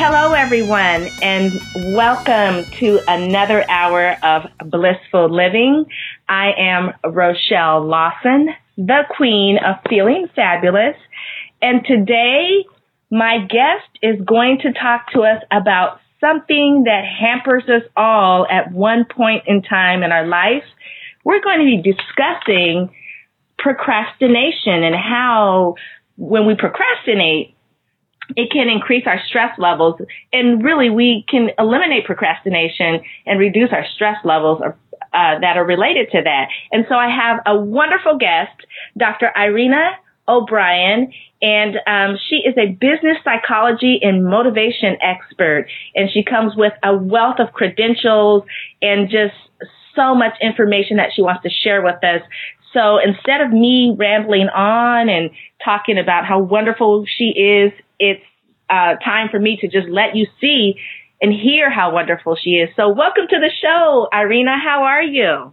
Hello, everyone, and welcome to another hour of Blissful Living. I am Rochelle Lawson, the queen of feeling fabulous. And today, my guest is going to talk to us about something that hampers us all at one point in time in our life. We're going to be discussing procrastination and how when we procrastinate, it can increase our stress levels and really we can eliminate procrastination and reduce our stress levels uh, that are related to that. And so I have a wonderful guest, Dr. Irina O'Brien, and um, she is a business psychology and motivation expert, and she comes with a wealth of credentials and just so much information that she wants to share with us. So instead of me rambling on and talking about how wonderful she is it's uh, time for me to just let you see and hear how wonderful she is. So welcome to the show, Irina. How are you?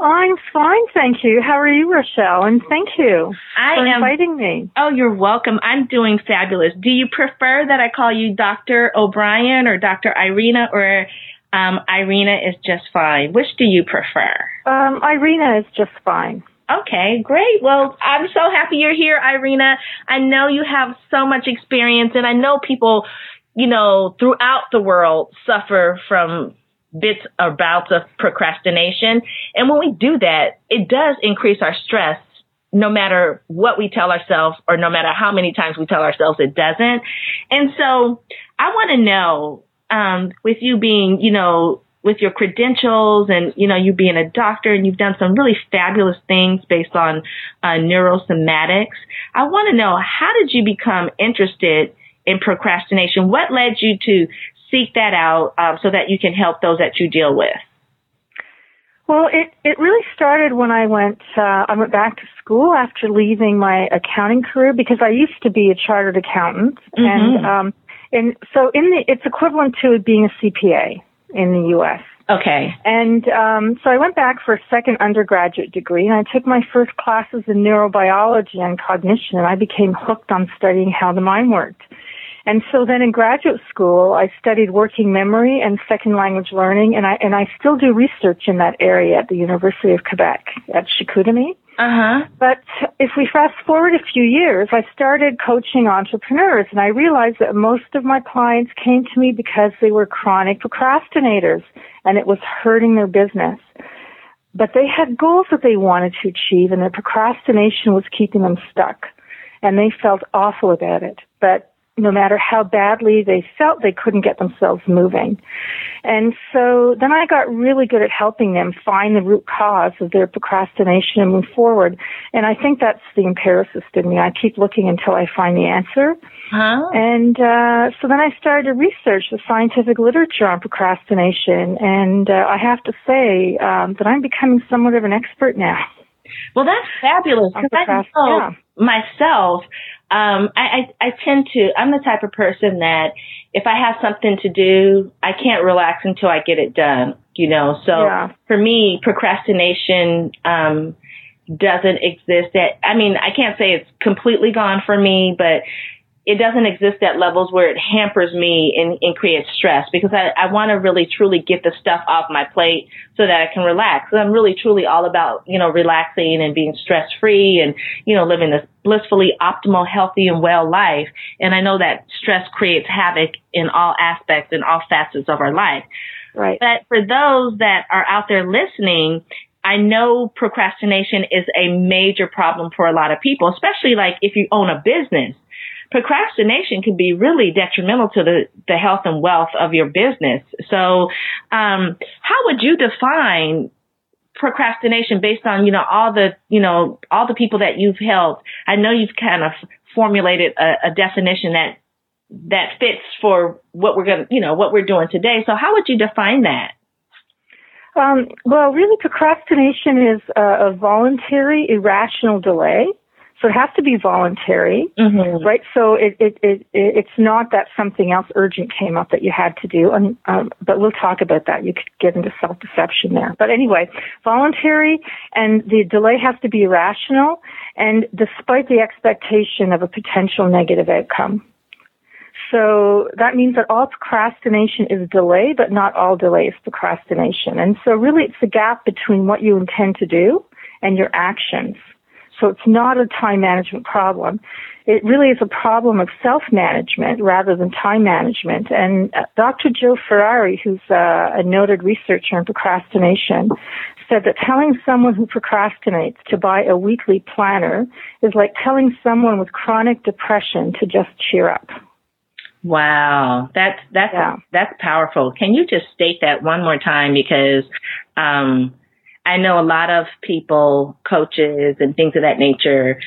I'm fine, thank you. How are you, Rochelle? And thank you I for am, inviting me. Oh, you're welcome. I'm doing fabulous. Do you prefer that I call you Dr. O'Brien or Dr. Irina or um, Irina is just fine? Which do you prefer? Um, Irina is just fine. Okay, great. Well, I'm so happy you're here, Irina. I know you have so much experience and I know people, you know, throughout the world suffer from bits or bouts of procrastination. And when we do that, it does increase our stress no matter what we tell ourselves or no matter how many times we tell ourselves it doesn't. And so I want to know, um, with you being, you know, with your credentials and, you know, you being a doctor and you've done some really fabulous things based on uh, neurosomatics. I want to know how did you become interested in procrastination? What led you to seek that out um, so that you can help those that you deal with? Well, it it really started when I went uh, I went back to school after leaving my accounting career because I used to be a chartered accountant mm-hmm. and um and so in the it's equivalent to being a CPA in the U.S. Okay. And um, so I went back for a second undergraduate degree, and I took my first classes in neurobiology and cognition, and I became hooked on studying how the mind worked. And so then in graduate school, I studied working memory and second language learning, and I and I still do research in that area at the University of Quebec at Chicoutimi. Uh-huh. But if we fast forward a few years, I started coaching entrepreneurs and I realized that most of my clients came to me because they were chronic procrastinators and it was hurting their business. But they had goals that they wanted to achieve and their procrastination was keeping them stuck and they felt awful about it. But no matter how badly they felt, they couldn't get themselves moving. And so then I got really good at helping them find the root cause of their procrastination and move forward. And I think that's the empiricist in me. I keep looking until I find the answer. Huh? And uh, so then I started to research the scientific literature on procrastination. And uh, I have to say um, that I'm becoming somewhat of an expert now. Well, that's fabulous because I know yeah. myself um, I, I, I tend to, I'm the type of person that if I have something to do, I can't relax until I get it done, you know? So yeah. for me, procrastination, um, doesn't exist at, I mean, I can't say it's completely gone for me, but it doesn't exist at levels where it hampers me and, and creates stress because I, I want to really truly get the stuff off my plate so that I can relax. I'm really truly all about, you know, relaxing and being stress free and, you know, living this blissfully optimal, healthy and well life. And I know that stress creates havoc in all aspects and all facets of our life. Right. But for those that are out there listening, I know procrastination is a major problem for a lot of people, especially like if you own a business procrastination can be really detrimental to the, the health and wealth of your business. So, um, how would you define procrastination based on, you know, all the, you know, all the people that you've helped? I know you've kind of formulated a, a definition that, that fits for what we're going to, you know, what we're doing today. So how would you define that? Um, well, really, procrastination is a, a voluntary, irrational delay. So it has to be voluntary, mm-hmm. right? So it, it, it, it's not that something else urgent came up that you had to do. And, um, but we'll talk about that. You could get into self-deception there. But anyway, voluntary and the delay has to be rational and despite the expectation of a potential negative outcome. So that means that all procrastination is delay, but not all delay is procrastination. And so really it's the gap between what you intend to do and your actions. So it's not a time management problem. It really is a problem of self-management rather than time management. And uh, Dr. Joe Ferrari, who's uh, a noted researcher in procrastination, said that telling someone who procrastinates to buy a weekly planner is like telling someone with chronic depression to just cheer up. Wow, that's that's yeah. that's powerful. Can you just state that one more time because um, I know a lot of people, coaches and things of that nature.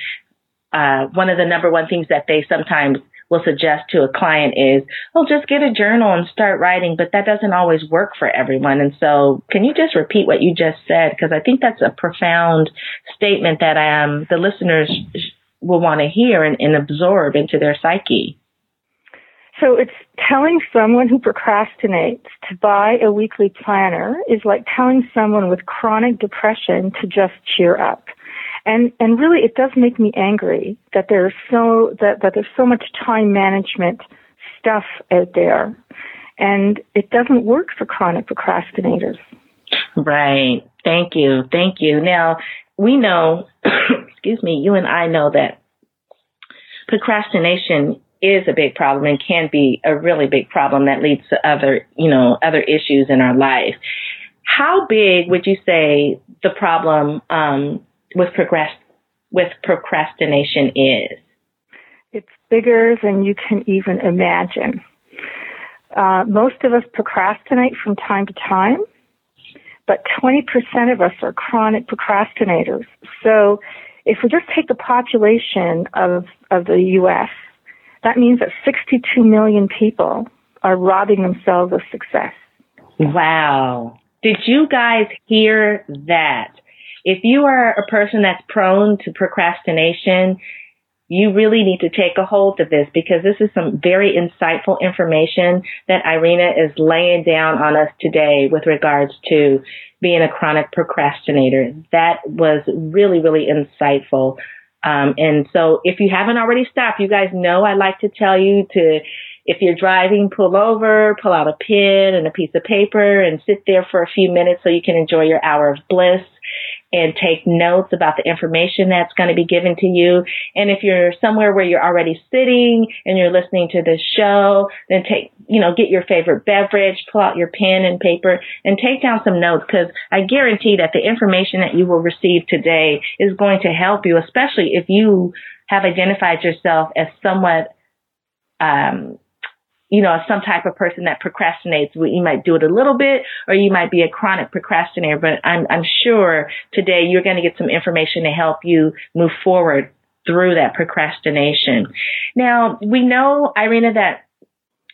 Uh, one of the number one things that they sometimes will suggest to a client is, "Oh, just get a journal and start writing," but that doesn't always work for everyone. And so, can you just repeat what you just said because I think that's a profound statement that um, the listeners will want to hear and, and absorb into their psyche. So it's telling someone who procrastinates to buy a weekly planner is like telling someone with chronic depression to just cheer up. And and really it does make me angry that there's so that, that there's so much time management stuff out there. And it doesn't work for chronic procrastinators. Right. Thank you. Thank you. Now, we know, excuse me, you and I know that procrastination is a big problem and can be a really big problem that leads to other, you know, other issues in our life. How big would you say the problem um, with progress with procrastination is? It's bigger than you can even imagine. Uh, most of us procrastinate from time to time, but 20% of us are chronic procrastinators. So if we just take the population of, of the U.S., that means that 62 million people are robbing themselves of success. Wow. Did you guys hear that? If you are a person that's prone to procrastination, you really need to take a hold of this because this is some very insightful information that Irina is laying down on us today with regards to being a chronic procrastinator. That was really, really insightful. Um, and so if you haven't already stopped, you guys know I like to tell you to, if you're driving, pull over, pull out a pen and a piece of paper and sit there for a few minutes so you can enjoy your hour of bliss and take notes about the information that's going to be given to you. And if you're somewhere where you're already sitting and you're listening to this show, then take, you know, get your favorite beverage, pull out your pen and paper and take down some notes because I guarantee that the information that you will receive today is going to help you, especially if you have identified yourself as somewhat um, you know, some type of person that procrastinates. You might do it a little bit or you might be a chronic procrastinator, but I'm, I'm sure today you're going to get some information to help you move forward through that procrastination. Now, we know, Irina, that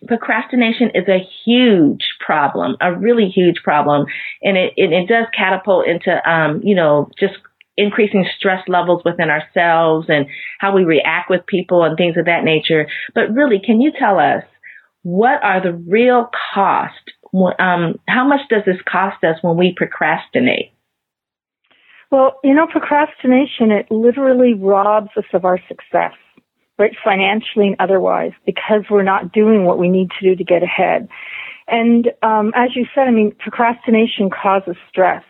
procrastination is a huge problem, a really huge problem, and it, it, it does catapult into, um, you know, just increasing stress levels within ourselves and how we react with people and things of that nature. But really, can you tell us what are the real cost? Um, how much does this cost us when we procrastinate? Well, you know, procrastination, it literally robs us of our success, right? Financially and otherwise, because we're not doing what we need to do to get ahead. And um, as you said, I mean, procrastination causes stress.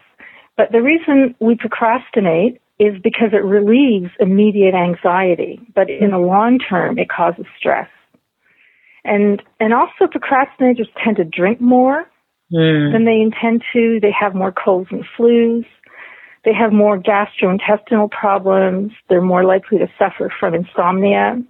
But the reason we procrastinate is because it relieves immediate anxiety. But in the long term, it causes stress. And and also procrastinators tend to drink more mm. than they intend to. They have more colds and flus. They have more gastrointestinal problems. They're more likely to suffer from insomnia.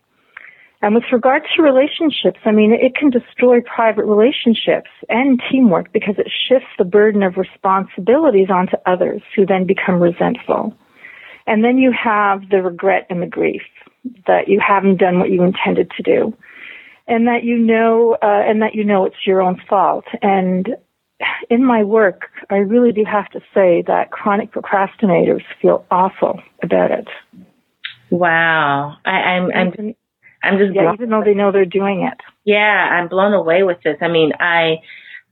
And with regard to relationships, I mean, it can destroy private relationships and teamwork because it shifts the burden of responsibilities onto others who then become resentful. And then you have the regret and the grief that you haven't done what you intended to do and that you know uh, and that you know it's your own fault and in my work, I really do have to say that chronic procrastinators feel awful about it. Wow, I, I'm I'm I'm just yeah, even though they know they're doing it. Yeah, I'm blown away with this. I mean, I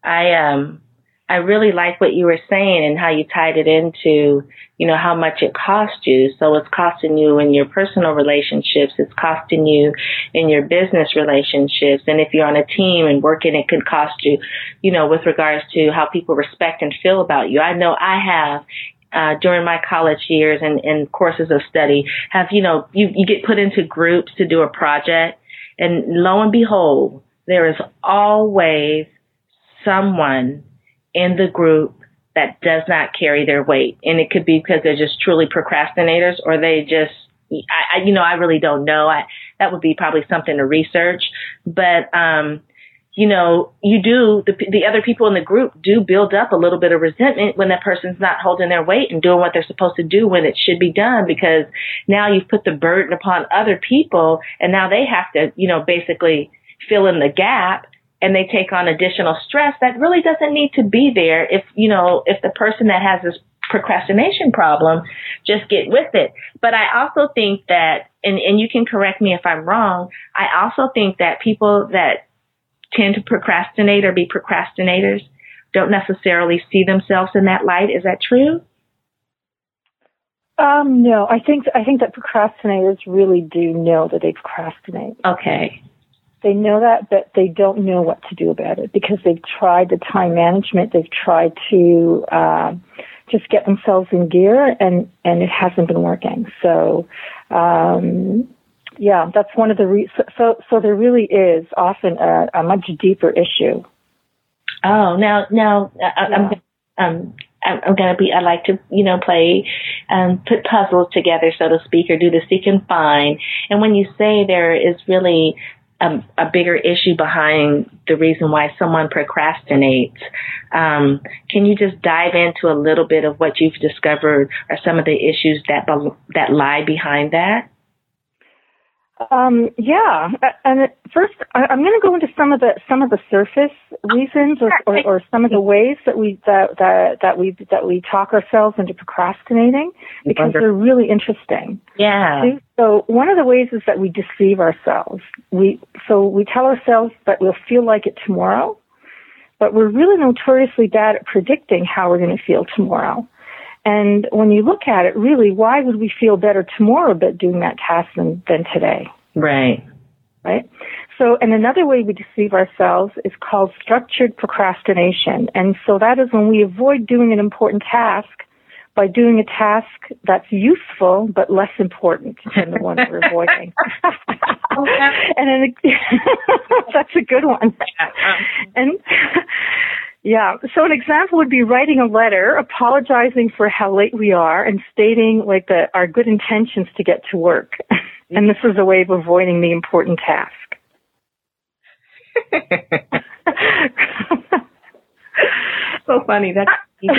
I um I really like what you were saying and how you tied it into, you know, how much it cost you. So it's costing you in your personal relationships. It's costing you in your business relationships. And if you're on a team and working, it could cost you, you know, with regards to how people respect and feel about you. I know I have uh, during my college years and, and courses of study have, you know, you, you get put into groups to do a project and lo and behold, there is always someone in the group that does not carry their weight. And it could be because they're just truly procrastinators or they just, I, I you know, I really don't know. I, that would be probably something to research. But, um, you know, you do, the, the other people in the group do build up a little bit of resentment when that person's not holding their weight and doing what they're supposed to do when it should be done because now you've put the burden upon other people and now they have to, you know, basically fill in the gap and they take on additional stress that really doesn't need to be there if, you know, if the person that has this procrastination problem just get with it. But I also think that, and, and you can correct me if I'm wrong, I also think that people that tend to procrastinate or be procrastinators don't necessarily see themselves in that light. Is that true? Um, no, I think I think that procrastinators really do know that they procrastinate. Okay. They know that, but they don't know what to do about it because they've tried the time management. They've tried to uh, just get themselves in gear, and and it hasn't been working. So, um, yeah, that's one of the re- so so there really is often a, a much deeper issue. Oh, now now uh, yeah. I'm um I'm going to be, I like to, you know, play, um, put puzzles together, so to speak, or do the seek and find. And when you say there is really a, a bigger issue behind the reason why someone procrastinates. Um, can you just dive into a little bit of what you've discovered or some of the issues that that lie behind that? Um, yeah, and first I'm going to go into some of the some of the surface reasons, or, or, or, some of the ways that we that that that we that we talk ourselves into procrastinating because they're really interesting. Yeah. So one of the ways is that we deceive ourselves. We so we tell ourselves that we'll feel like it tomorrow, but we're really notoriously bad at predicting how we're going to feel tomorrow. And when you look at it, really, why would we feel better tomorrow about doing that task than, than today? Right. Right? So, and another way we deceive ourselves is called structured procrastination. And so that is when we avoid doing an important task by doing a task that's useful but less important than the one we're avoiding. and then, that's a good one. And yeah. So an example would be writing a letter, apologizing for how late we are, and stating like the, our good intentions to get to work. and this is a way of avoiding the important task. so funny. That's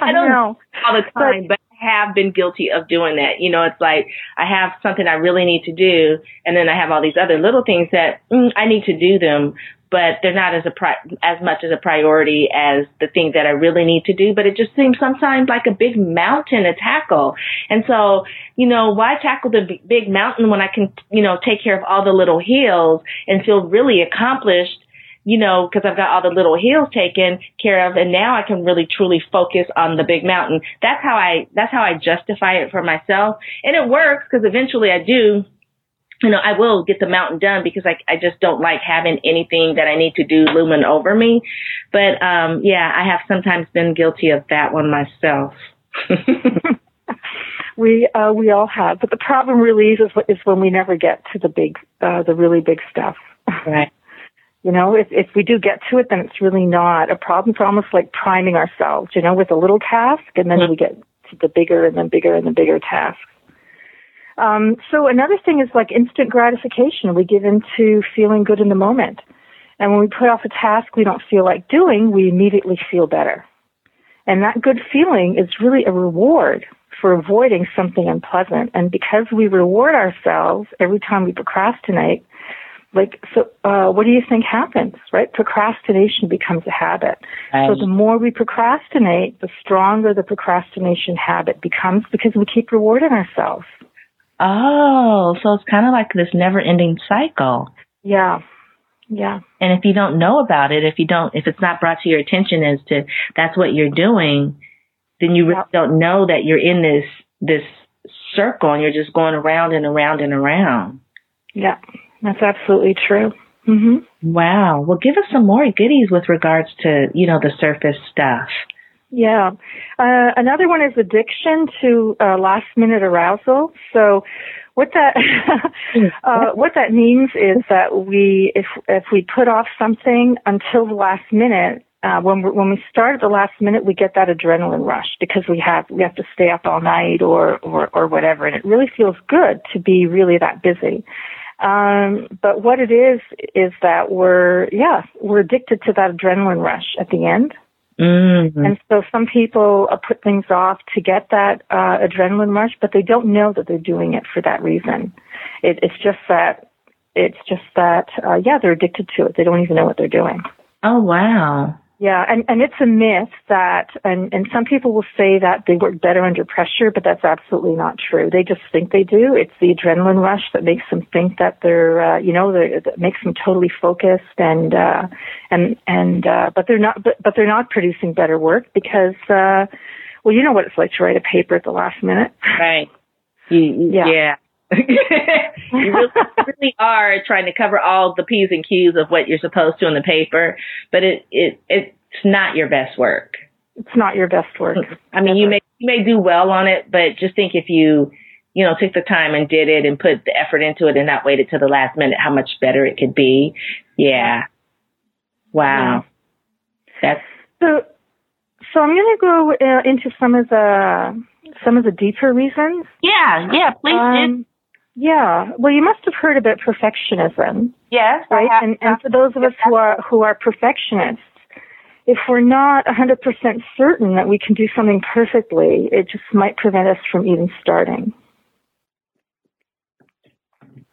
I don't know all the time, but, but I have been guilty of doing that. You know, it's like I have something I really need to do, and then I have all these other little things that mm, I need to do them, but they're not as a pri- as much as a priority as the things that I really need to do. But it just seems sometimes like a big mountain to tackle. And so, you know, why tackle the big mountain when I can, you know, take care of all the little hills and feel really accomplished you know, because I've got all the little hills taken care of, and now I can really truly focus on the big mountain. That's how I that's how I justify it for myself, and it works because eventually I do you know, I will get the mountain done because I, I just don't like having anything that I need to do looming over me. But, um, yeah, I have sometimes been guilty of that one myself. we, uh, we all have, but the problem really is, is when we never get to the big, uh, the really big stuff. Right. You know, if, if we do get to it, then it's really not a problem. It's almost like priming ourselves, you know, with a little task and then mm-hmm. we get to the bigger and then bigger and the bigger task. Um, so another thing is like instant gratification. We give into feeling good in the moment. And when we put off a task we don't feel like doing, we immediately feel better. And that good feeling is really a reward for avoiding something unpleasant. And because we reward ourselves every time we procrastinate, like so uh what do you think happens right procrastination becomes a habit so the more we procrastinate the stronger the procrastination habit becomes because we keep rewarding ourselves oh so it's kind of like this never ending cycle yeah yeah and if you don't know about it if you don't if it's not brought to your attention as to that's what you're doing then you really don't know that you're in this this circle and you're just going around and around and around yeah that's absolutely true. Mm-hmm. Wow. Well, give us some more goodies with regards to, you know, the surface stuff. Yeah. Uh, another one is addiction to uh, last minute arousal. So what that uh, what that means is that we if if we put off something until the last minute, uh, when we when we start at the last minute, we get that adrenaline rush because we have we have to stay up all night or or or whatever, and it really feels good to be really that busy. Um, but what it is is that we're yeah we're addicted to that adrenaline rush at the end. Mm-hmm. And so some people uh, put things off to get that uh, adrenaline rush, but they don't know that they're doing it for that reason. It, it's just that it's just that uh, yeah they're addicted to it. They don't even know what they're doing. Oh wow. Yeah, and, and it's a myth that, and, and some people will say that they work better under pressure, but that's absolutely not true. They just think they do. It's the adrenaline rush that makes them think that they're, uh, you know, that makes them totally focused and, uh, and, and, uh, but they're not, but, but they're not producing better work because, uh, well, you know what it's like to write a paper at the last minute. Right. yeah. yeah. you really, really are trying to cover all the P's and Q's of what you're supposed to in the paper, but it, it it's not your best work. It's not your best work. I mean, you may you may do well on it, but just think if you you know took the time and did it and put the effort into it and not waited till the last minute, how much better it could be. Yeah. Wow. Yeah. That's so. So I'm going to go uh, into some of the some of the deeper reasons. Yeah, yeah, please. Um, yeah. Well, you must have heard about perfectionism. Yes. Right. And, and for those of us who are who are perfectionists, if we're not 100% certain that we can do something perfectly, it just might prevent us from even starting.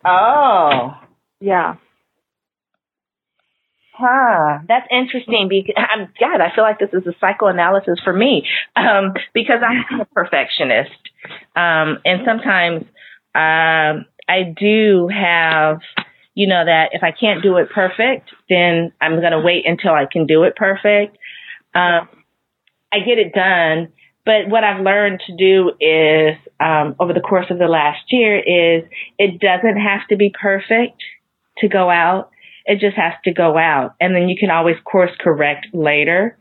Oh. Yeah. Huh. That's interesting because I'm God, I feel like this is a psychoanalysis for me. Um, because I'm a perfectionist. Um, and sometimes um, I do have, you know, that if I can't do it perfect, then I'm going to wait until I can do it perfect. Um, I get it done, but what I've learned to do is, um, over the course of the last year is it doesn't have to be perfect to go out. It just has to go out. And then you can always course correct later.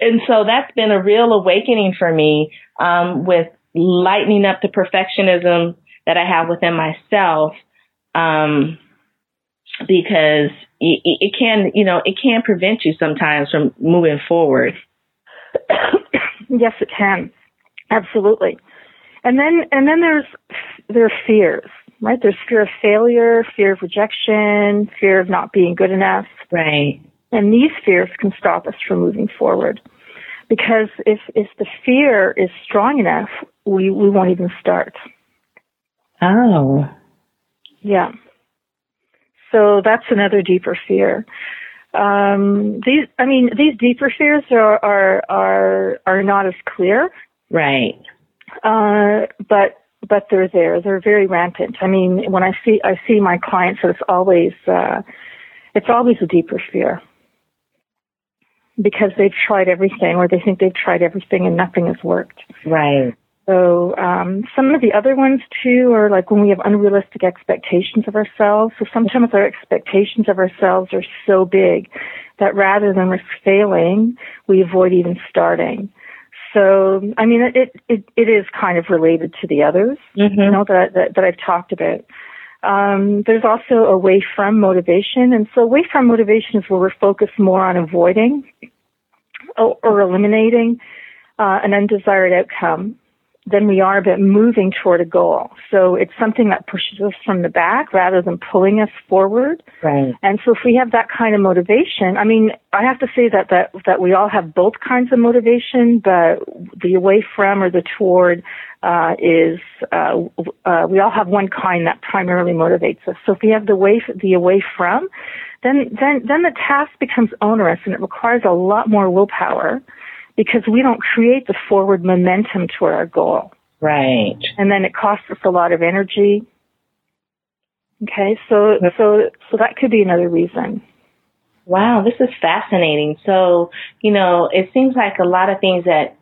And so that's been a real awakening for me, um, with lightening up the perfectionism that I have within myself, um, because it, it can, you know, it can prevent you sometimes from moving forward. yes, it can. Absolutely. And then, and then there's, there are fears, right? There's fear of failure, fear of rejection, fear of not being good enough. Right. And these fears can stop us from moving forward. Because if, if the fear is strong enough, we, we won't even start. Oh. Yeah. So that's another deeper fear. Um, these, I mean, these deeper fears are are are, are not as clear. Right. Uh, but but they're there. They're very rampant. I mean, when I see I see my clients, it's always uh, it's always a deeper fear because they've tried everything, or they think they've tried everything and nothing has worked. Right. So um, some of the other ones too are like when we have unrealistic expectations of ourselves. So sometimes our expectations of ourselves are so big that rather than risk failing, we avoid even starting. So I mean, it it it is kind of related to the others, mm-hmm. you know, that, that that I've talked about. Um, there's also away from motivation, and so away from motivation is where we're focused more on avoiding or, or eliminating uh, an undesired outcome than we are but moving toward a goal. So it's something that pushes us from the back rather than pulling us forward. Right. And so if we have that kind of motivation, I mean, I have to say that that that we all have both kinds of motivation, but the away from or the toward uh, is uh, uh, we all have one kind that primarily motivates us. So if we have the way the away from, then then then the task becomes onerous and it requires a lot more willpower because we don't create the forward momentum toward our goal. Right. And then it costs us a lot of energy. Okay, so so so that could be another reason. Wow, this is fascinating. So, you know, it seems like a lot of things that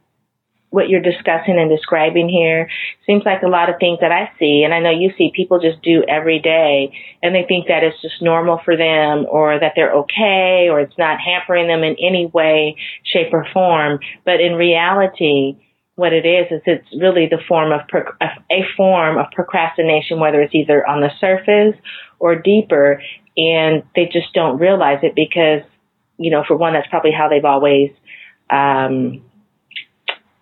what you're discussing and describing here seems like a lot of things that I see, and I know you see people just do every day, and they think that it's just normal for them, or that they're okay, or it's not hampering them in any way, shape, or form. But in reality, what it is is it's really the form of a form of procrastination, whether it's either on the surface or deeper, and they just don't realize it because, you know, for one, that's probably how they've always um,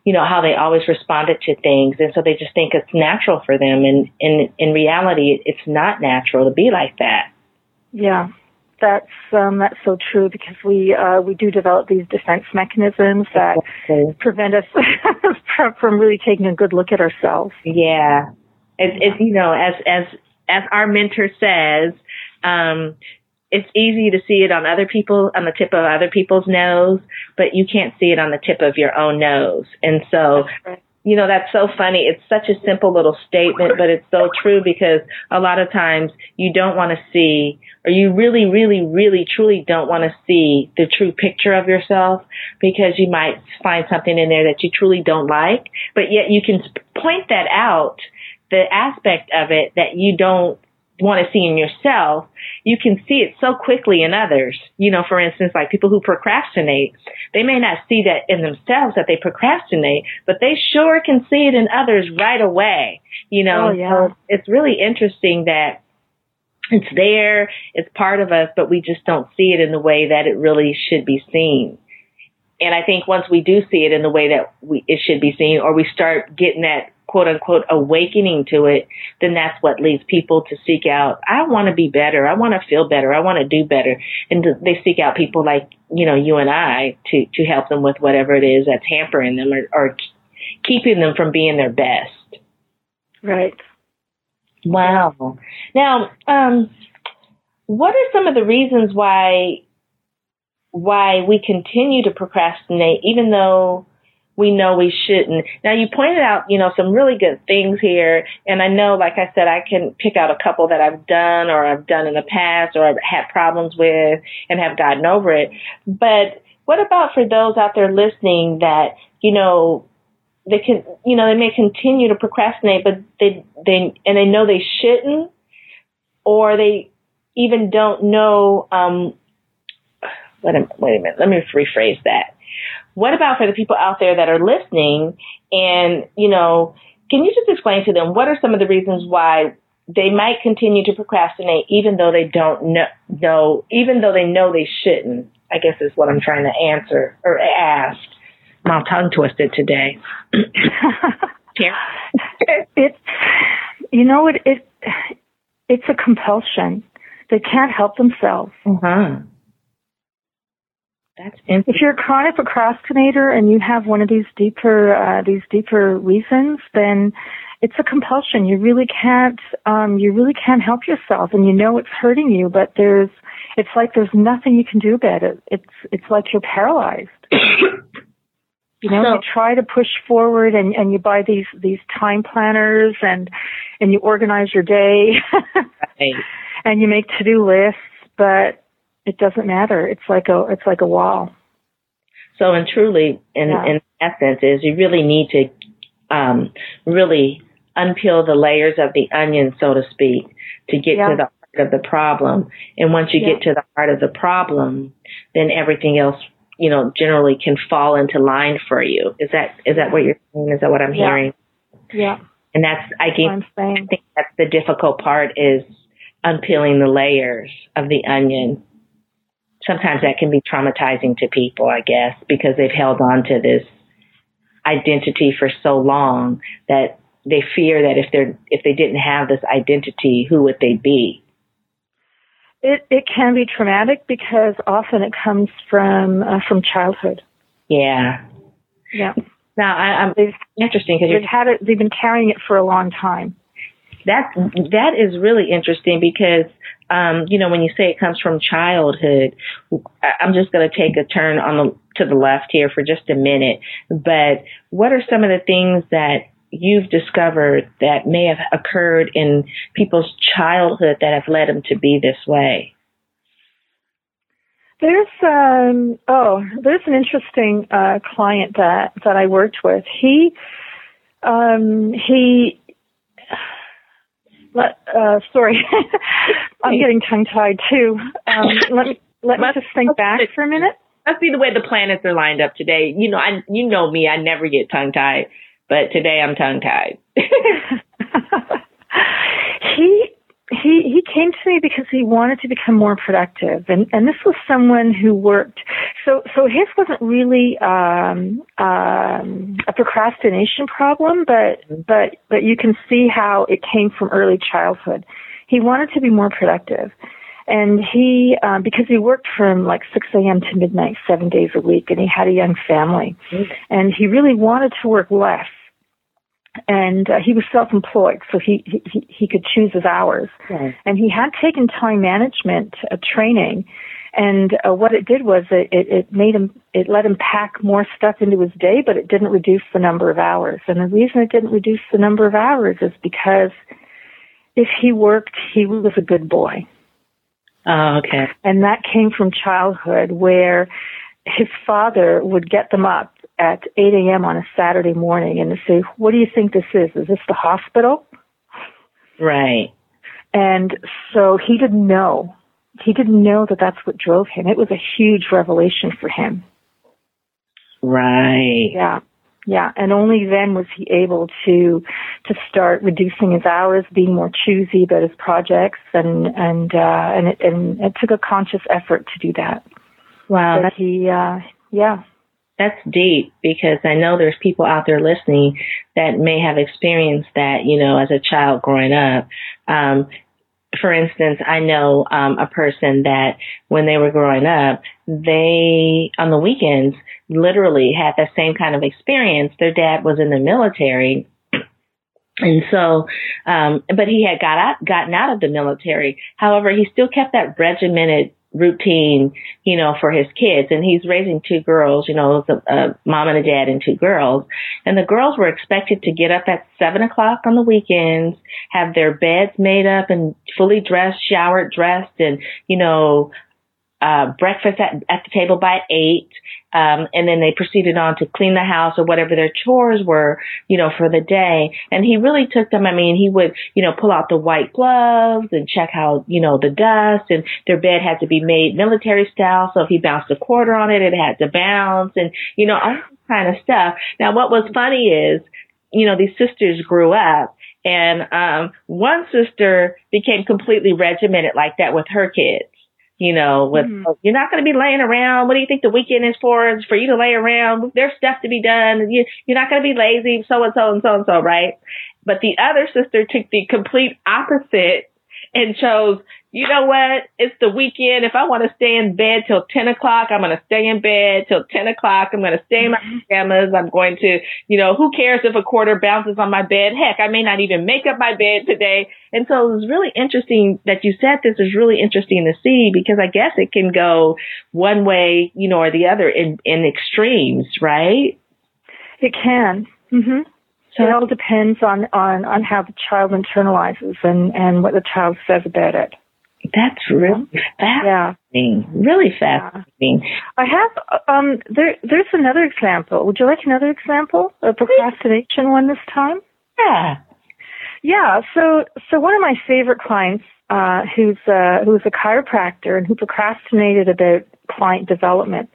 you know, how they always responded to things. And so they just think it's natural for them. And in, in reality, it's not natural to be like that. Yeah. That's um, that's so true because we uh, we do develop these defense mechanisms that exactly. prevent us from really taking a good look at ourselves. Yeah, it's, it's you know as as as our mentor says, um, it's easy to see it on other people, on the tip of other people's nose, but you can't see it on the tip of your own nose. And so, you know, that's so funny. It's such a simple little statement, but it's so true because a lot of times you don't want to see, or you really, really, really, truly don't want to see the true picture of yourself because you might find something in there that you truly don't like, but yet you can point that out the aspect of it that you don't want to see in yourself, you can see it so quickly in others. You know, for instance, like people who procrastinate, they may not see that in themselves that they procrastinate, but they sure can see it in others right away. You know, oh, yeah. so it's really interesting that it's there, it's part of us, but we just don't see it in the way that it really should be seen. And I think once we do see it in the way that we, it should be seen, or we start getting that quote unquote awakening to it, then that's what leads people to seek out, I want to be better. I want to feel better. I want to do better. And they seek out people like, you know, you and I to, to help them with whatever it is that's hampering them or, or keeping them from being their best. Right. Wow. Now, um, what are some of the reasons why why we continue to procrastinate even though we know we shouldn't. Now you pointed out, you know, some really good things here. And I know, like I said, I can pick out a couple that I've done or I've done in the past or I've had problems with and have gotten over it. But what about for those out there listening that, you know, they can, you know, they may continue to procrastinate, but they, they, and they know they shouldn't, or they even don't know, um, wait a, wait a minute, let me rephrase that what about for the people out there that are listening and, you know, can you just explain to them what are some of the reasons why they might continue to procrastinate even though they don't know, know even though they know they shouldn't? I guess is what I'm trying to answer or ask. I'm tongue twisted today. it's you know it it it's a compulsion. They can't help themselves. Uh-huh. That's if you're a chronic procrastinator and you have one of these deeper uh, these deeper reasons, then it's a compulsion. You really can't um, you really can't help yourself, and you know it's hurting you, but there's it's like there's nothing you can do about it. It's it's like you're paralyzed. you know, so, you try to push forward, and and you buy these these time planners, and and you organize your day, right. and you make to do lists, but it doesn't matter. It's like a it's like a wall. So, and truly, in yeah. in essence, is you really need to um, really unpeel the layers of the onion, so to speak, to get yeah. to the heart of the problem. And once you yeah. get to the heart of the problem, then everything else, you know, generally can fall into line for you. Is that is that what you're saying? Is that what I'm hearing? Yeah. And that's I think I think that's the difficult part is unpeeling the layers of the onion sometimes that can be traumatizing to people, I guess, because they've held on to this identity for so long that they fear that if they're if they didn't have this identity, who would they be? It it can be traumatic because often it comes from uh, from childhood. Yeah. Yeah. Now I, am interesting because they've had it. They've been carrying it for a long time. That that is really interesting because um, you know when you say it comes from childhood, I'm just going to take a turn on the to the left here for just a minute. But what are some of the things that you've discovered that may have occurred in people's childhood that have led them to be this way? There's um oh there's an interesting uh, client that that I worked with. He um he let, uh, sorry, I'm getting tongue tied too. Um, let me let me just think back for a minute. Must be the way the planets are lined up today. You know, I you know me, I never get tongue tied, but today I'm tongue tied. he he he came to me because he wanted to become more productive. And and this was someone who worked so so his wasn't really um um a procrastination problem but but but you can see how it came from early childhood. He wanted to be more productive. And he um because he worked from like 6 a.m. to midnight 7 days a week and he had a young family. Mm-hmm. and he really wanted to work less and uh, he was self-employed, so he he he could choose his hours. And he had taken time management uh, training, and uh, what it did was it, it it made him it let him pack more stuff into his day, but it didn't reduce the number of hours. And the reason it didn't reduce the number of hours is because if he worked, he was a good boy. Oh, okay. And that came from childhood where his father would get them up at 8 a.m. on a Saturday morning and to say, what do you think this is? Is this the hospital? Right. And so he didn't know. He didn't know that that's what drove him. It was a huge revelation for him. Right. Yeah. Yeah, and only then was he able to to start reducing his hours, being more choosy about his projects, and and uh, and it and it took a conscious effort to do that. Wow, but he uh, yeah, that's deep because I know there's people out there listening that may have experienced that, you know, as a child growing up. Um, for instance, I know um, a person that when they were growing up, they on the weekends literally had the same kind of experience. Their dad was in the military. And so, um, but he had got out, gotten out of the military. However, he still kept that regimented routine, you know, for his kids. And he's raising two girls, you know, a, a mom and a dad and two girls. And the girls were expected to get up at seven o'clock on the weekends, have their beds made up and fully dressed, showered, dressed, and, you know, uh, breakfast at, at the table by eight. Um, and then they proceeded on to clean the house or whatever their chores were, you know, for the day. And he really took them. I mean, he would, you know, pull out the white gloves and check how, you know, the dust and their bed had to be made military style. So if he bounced a quarter on it, it had to bounce and, you know, all kind of stuff. Now, what was funny is, you know, these sisters grew up and, um, one sister became completely regimented like that with her kids you know, with mm-hmm. you're not going to be laying around. What do you think the weekend is for? It's for you to lay around. There's stuff to be done. You, you're not going to be lazy, so and so and so and so, right? But the other sister took the complete opposite and chose you know what? It's the weekend. If I want to stay in bed till 10 o'clock, I'm going to stay in bed till 10 o'clock. I'm going to stay in my mm-hmm. pajamas. I'm going to, you know, who cares if a quarter bounces on my bed? Heck, I may not even make up my bed today. And so it was really interesting that you said this is really interesting to see because I guess it can go one way, you know, or the other in, in extremes, right? It can. Mm-hmm. So it all depends on, on, on how the child internalizes and, and what the child says about it. That's really fascinating. Yeah. Really fascinating. I have um there there's another example. Would you like another example? A procrastination one this time? Yeah. Yeah, so so one of my favorite clients uh who's uh who's a chiropractor and who procrastinated about client development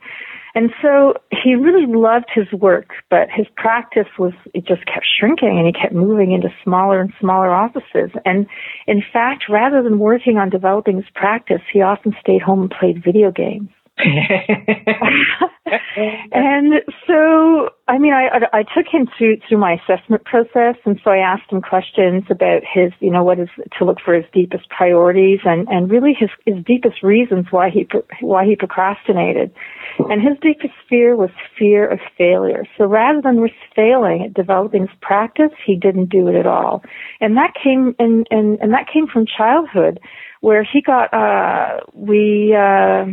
and so he really loved his work, but his practice was, it just kept shrinking and he kept moving into smaller and smaller offices. And in fact, rather than working on developing his practice, he often stayed home and played video games. and so, I mean, I, I, I took him through through my assessment process, and so I asked him questions about his, you know, what is to look for his deepest priorities, and and really his his deepest reasons why he why he procrastinated, and his deepest fear was fear of failure. So rather than risk failing at developing his practice, he didn't do it at all, and that came and and and that came from childhood, where he got uh we. uh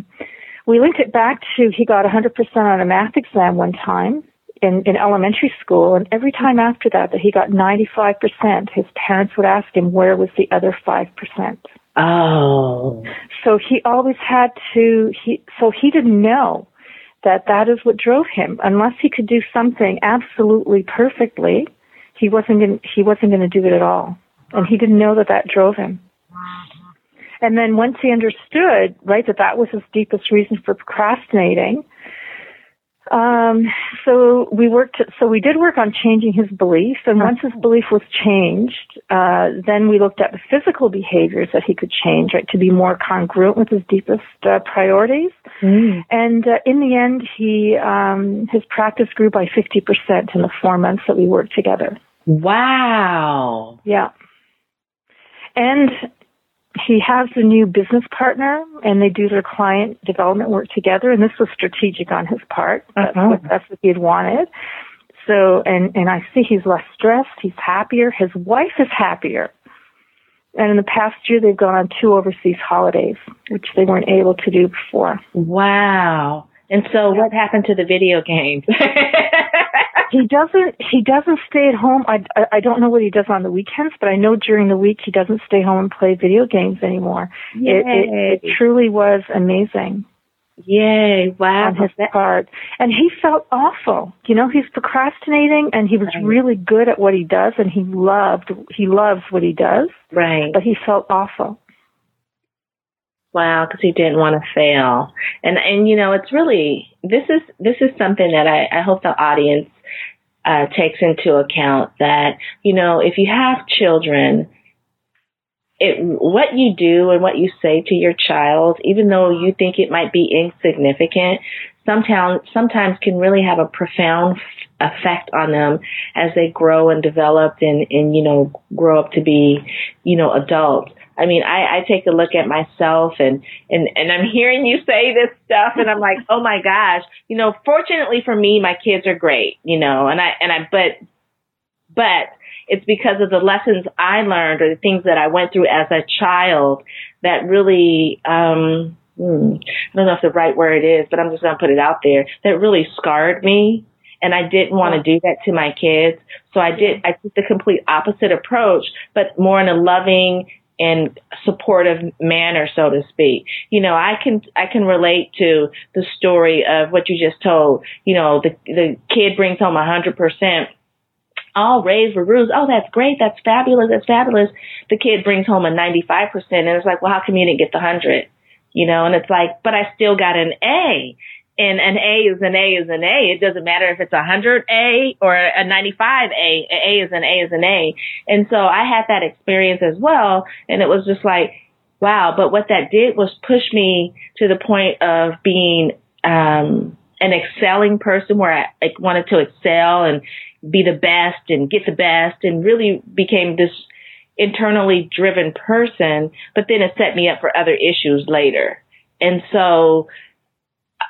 we linked it back to he got 100% on a math exam one time in, in elementary school, and every time after that that he got 95%, his parents would ask him where was the other 5%. Oh. So he always had to, he, so he didn't know that that is what drove him. Unless he could do something absolutely perfectly, he wasn't going he wasn't going to do it at all. And he didn't know that that drove him. And then once he understood, right, that that was his deepest reason for procrastinating, um, so we worked, so we did work on changing his belief, and once his belief was changed, uh, then we looked at the physical behaviors that he could change, right, to be more congruent with his deepest uh, priorities. Mm. And uh, in the end, he, um, his practice grew by 50% in the four months that we worked together. Wow. Yeah. And he has a new business partner and they do their client development work together and this was strategic on his part. That's uh-huh. what that's what he had wanted. So and and I see he's less stressed, he's happier, his wife is happier. And in the past year they've gone on two overseas holidays, which they weren't able to do before. Wow. And so what happened to the video games? he doesn't he doesn't stay at home I, I i don't know what he does on the weekends but i know during the week he doesn't stay home and play video games anymore. It, it, it truly was amazing Yay, wow. On his part. And he felt awful. You know, he's procrastinating and he was right. really good at what he does and he loved, he loves what he does. Right. But he felt awful. Wow, because he didn't want to fail. And, and you know, it's really, this is, this is something that I, I hope the audience uh, takes into account that, you know, if you have children, it, what you do and what you say to your child, even though you think it might be insignificant, sometimes, sometimes can really have a profound effect on them as they grow and develop and, and, you know, grow up to be, you know, adults. I mean, I, I take a look at myself and, and, and I'm hearing you say this stuff and I'm like, oh my gosh, you know, fortunately for me, my kids are great, you know, and I, and I, but, but it's because of the lessons I learned or the things that I went through as a child that really, um, hmm, I don't know if the right word is, but I'm just going to put it out there that really scarred me. And I didn't want to do that to my kids. So I did, I took the complete opposite approach, but more in a loving and supportive manner, so to speak. You know, I can I can relate to the story of what you just told. You know, the the kid brings home a hundred percent. All raised for rules. Oh, that's great. That's fabulous. That's fabulous. The kid brings home a 95%. And it's like, well, how come you didn't get the 100? You know, and it's like, but I still got an A and an A is an A is an A. It doesn't matter if it's a hundred A or a 95 A. A is an A is an A. And so I had that experience as well. And it was just like, wow. But what that did was push me to the point of being, um, an excelling person where I like, wanted to excel and be the best and get the best and really became this internally driven person. But then it set me up for other issues later. And so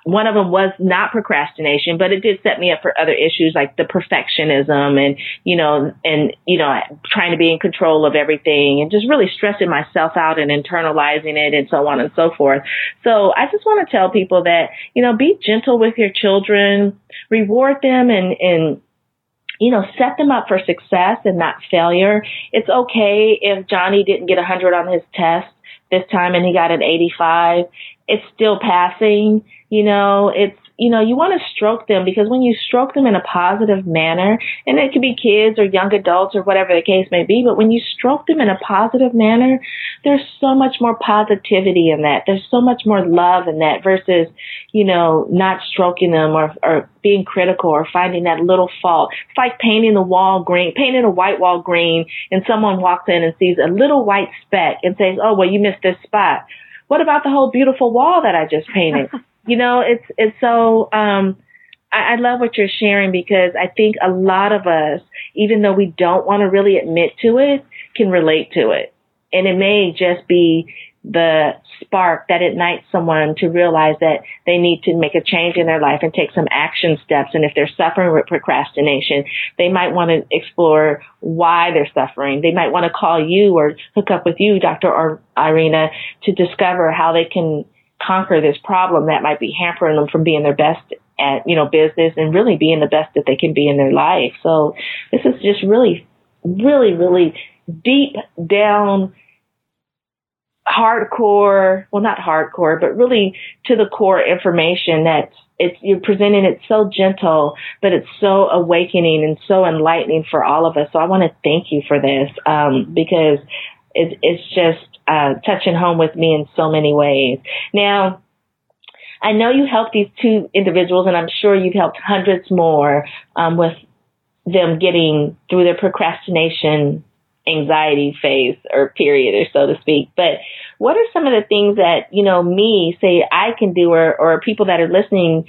one of them was not procrastination, but it did set me up for other issues like the perfectionism and, you know, and, you know, trying to be in control of everything and just really stressing myself out and internalizing it and so on and so forth. So I just want to tell people that, you know, be gentle with your children, reward them and, and, you know, set them up for success and not failure. It's okay if Johnny didn't get a hundred on his test this time and he got an 85. It's still passing you know, it's, you know, you want to stroke them because when you stroke them in a positive manner, and it could be kids or young adults or whatever the case may be, but when you stroke them in a positive manner, there's so much more positivity in that. There's so much more love in that versus, you know, not stroking them or, or being critical or finding that little fault. It's like painting the wall green, painting a white wall green, and someone walks in and sees a little white speck and says, oh, well, you missed this spot. What about the whole beautiful wall that I just painted? you know, it's it's so. Um, I, I love what you're sharing because I think a lot of us, even though we don't want to really admit to it, can relate to it, and it may just be the spark that ignites someone to realize that they need to make a change in their life and take some action steps. And if they're suffering with procrastination, they might want to explore why they're suffering. They might want to call you or hook up with you, Dr. Irena, to discover how they can conquer this problem that might be hampering them from being their best at, you know, business and really being the best that they can be in their life. So this is just really, really, really deep down hardcore, well, not hardcore, but really to the core information that it's, you're presenting it so gentle, but it's so awakening and so enlightening for all of us. So I want to thank you for this, um, because it's, it's just, uh, touching home with me in so many ways. Now, I know you helped these two individuals and I'm sure you've helped hundreds more, um, with them getting through their procrastination anxiety phase or period or so to speak. But what are some of the things that, you know, me say I can do or, or people that are listening